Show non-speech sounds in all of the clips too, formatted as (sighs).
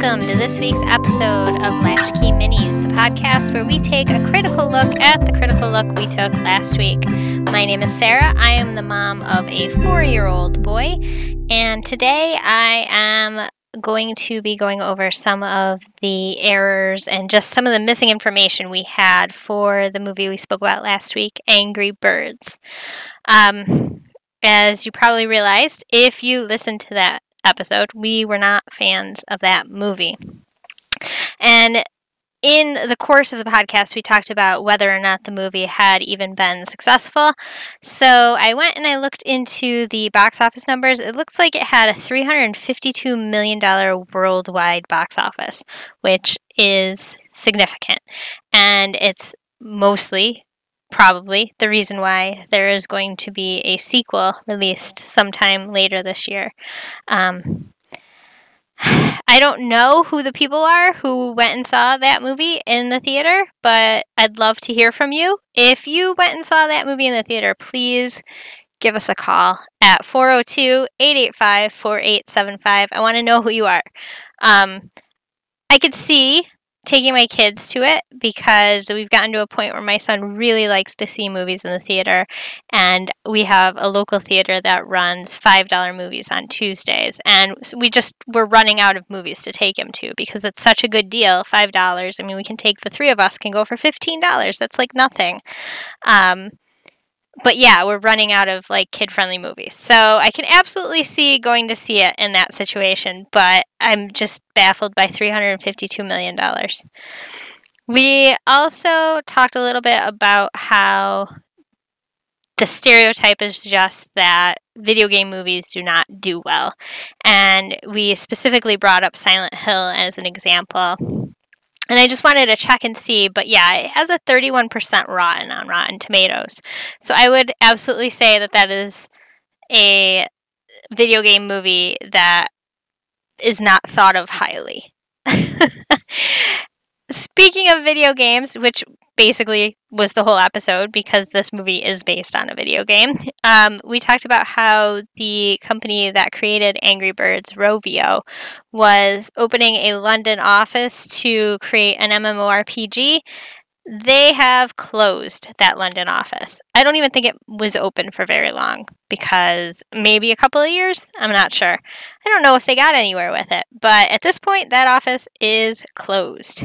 this week's episode of Latchkey Minis, the podcast where we take a critical look at the critical look we took last week. My name is Sarah. I am the mom of a four year old boy, and today I am going to be going over some of the errors and just some of the missing information we had for the movie we spoke about last week, Angry Birds. Um, as you probably realized, if you listened to that episode, we were not fans of that movie. And in the course of the podcast, we talked about whether or not the movie had even been successful. So I went and I looked into the box office numbers. It looks like it had a $352 million worldwide box office, which is significant. And it's mostly probably the reason why there is going to be a sequel released sometime later this year. Um, (sighs) I don't know who the people are who went and saw that movie in the theater, but I'd love to hear from you. If you went and saw that movie in the theater, please give us a call at 402 885 4875. I want to know who you are. Um, I could see taking my kids to it because we've gotten to a point where my son really likes to see movies in the theater. And we have a local theater that runs $5 movies on Tuesdays. And we just we're running out of movies to take him to because it's such a good deal $5 I mean we can take the three of us can go for $15 that's like nothing. Um, but yeah, we're running out of like kid friendly movies. So I can absolutely see going to see it in that situation, but I'm just baffled by $352 million. We also talked a little bit about how the stereotype is just that video game movies do not do well. And we specifically brought up Silent Hill as an example and I just wanted to check and see, but yeah, it has a 31% rotten on Rotten Tomatoes. So I would absolutely say that that is a video game movie that is not thought of highly. (laughs) Speaking of video games, which basically was the whole episode because this movie is based on a video game. Um, we talked about how the company that created Angry Birds, Rovio, was opening a London office to create an MMORPG. They have closed that London office. I don't even think it was open for very long because maybe a couple of years. I'm not sure. I don't know if they got anywhere with it, but at this point, that office is closed.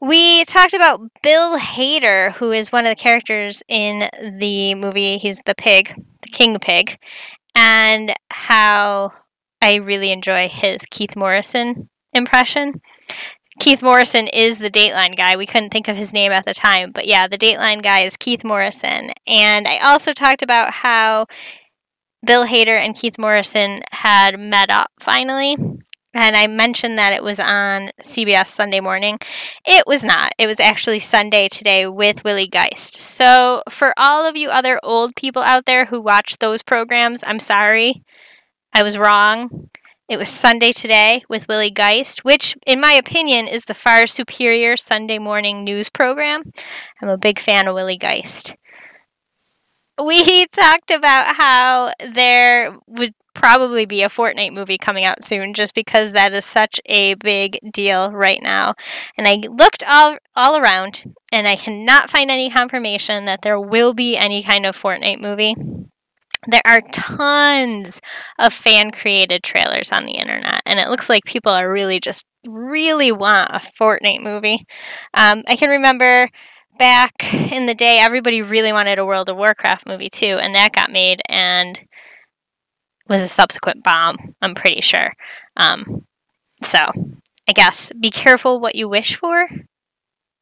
We talked about Bill Hader, who is one of the characters in the movie. He's the pig, the king pig, and how I really enjoy his Keith Morrison impression. Keith Morrison is the Dateline guy. We couldn't think of his name at the time, but yeah, the Dateline guy is Keith Morrison. And I also talked about how Bill Hader and Keith Morrison had met up finally and I mentioned that it was on CBS Sunday morning. It was not. It was actually Sunday today with Willie Geist. So, for all of you other old people out there who watch those programs, I'm sorry. I was wrong. It was Sunday today with Willie Geist, which, in my opinion, is the far superior Sunday morning news program. I'm a big fan of Willie Geist we talked about how there would probably be a Fortnite movie coming out soon just because that is such a big deal right now. And I looked all all around and I cannot find any confirmation that there will be any kind of Fortnite movie. There are tons of fan created trailers on the internet, and it looks like people are really just really want a Fortnite movie. Um, I can remember back in the day, everybody really wanted a World of Warcraft movie too, and that got made, and was a subsequent bomb, I'm pretty sure. Um, so, I guess be careful what you wish for.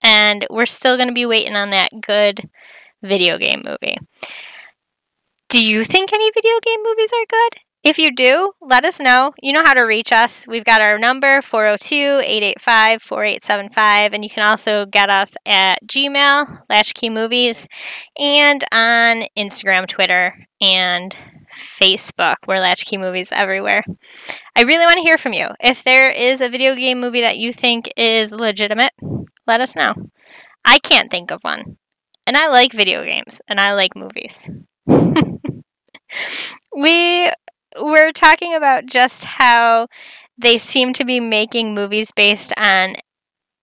And we're still going to be waiting on that good video game movie. Do you think any video game movies are good? If you do, let us know. You know how to reach us. We've got our number 402 885 4875, and you can also get us at Gmail, Latchkey Movies, and on Instagram, Twitter, and Facebook. We're Latchkey Movies everywhere. I really want to hear from you. If there is a video game movie that you think is legitimate, let us know. I can't think of one. And I like video games and I like movies. We were talking about just how they seem to be making movies based on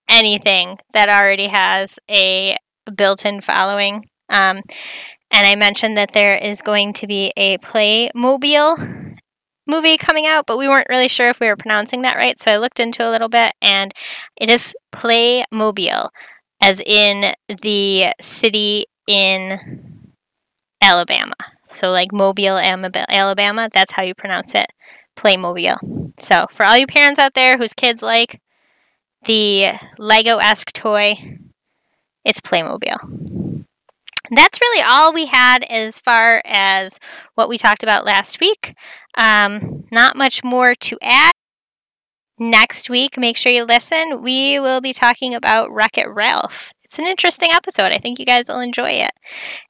anything that already has a built-in following. Um, and I mentioned that there is going to be a Playmobil movie coming out, but we weren't really sure if we were pronouncing that right. So I looked into a little bit, and it is Playmobil, as in the city in Alabama. So like Mobile, Alabama. That's how you pronounce it. Playmobil. So for all you parents out there whose kids like the Lego-esque toy, it's Playmobil. That's really all we had as far as what we talked about last week. Um, not much more to add. Next week, make sure you listen. We will be talking about Wreck It Ralph. It's an interesting episode. I think you guys will enjoy it.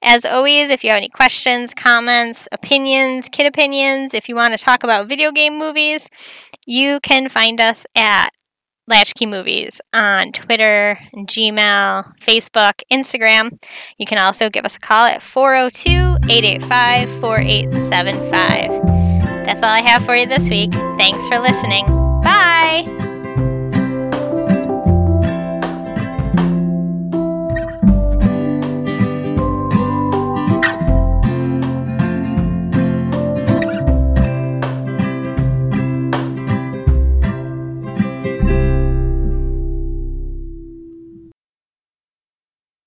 As always, if you have any questions, comments, opinions, kid opinions, if you want to talk about video game movies, you can find us at Latchkey Movies on Twitter, Gmail, Facebook, Instagram. You can also give us a call at 402 885 4875. That's all I have for you this week. Thanks for listening. Bye.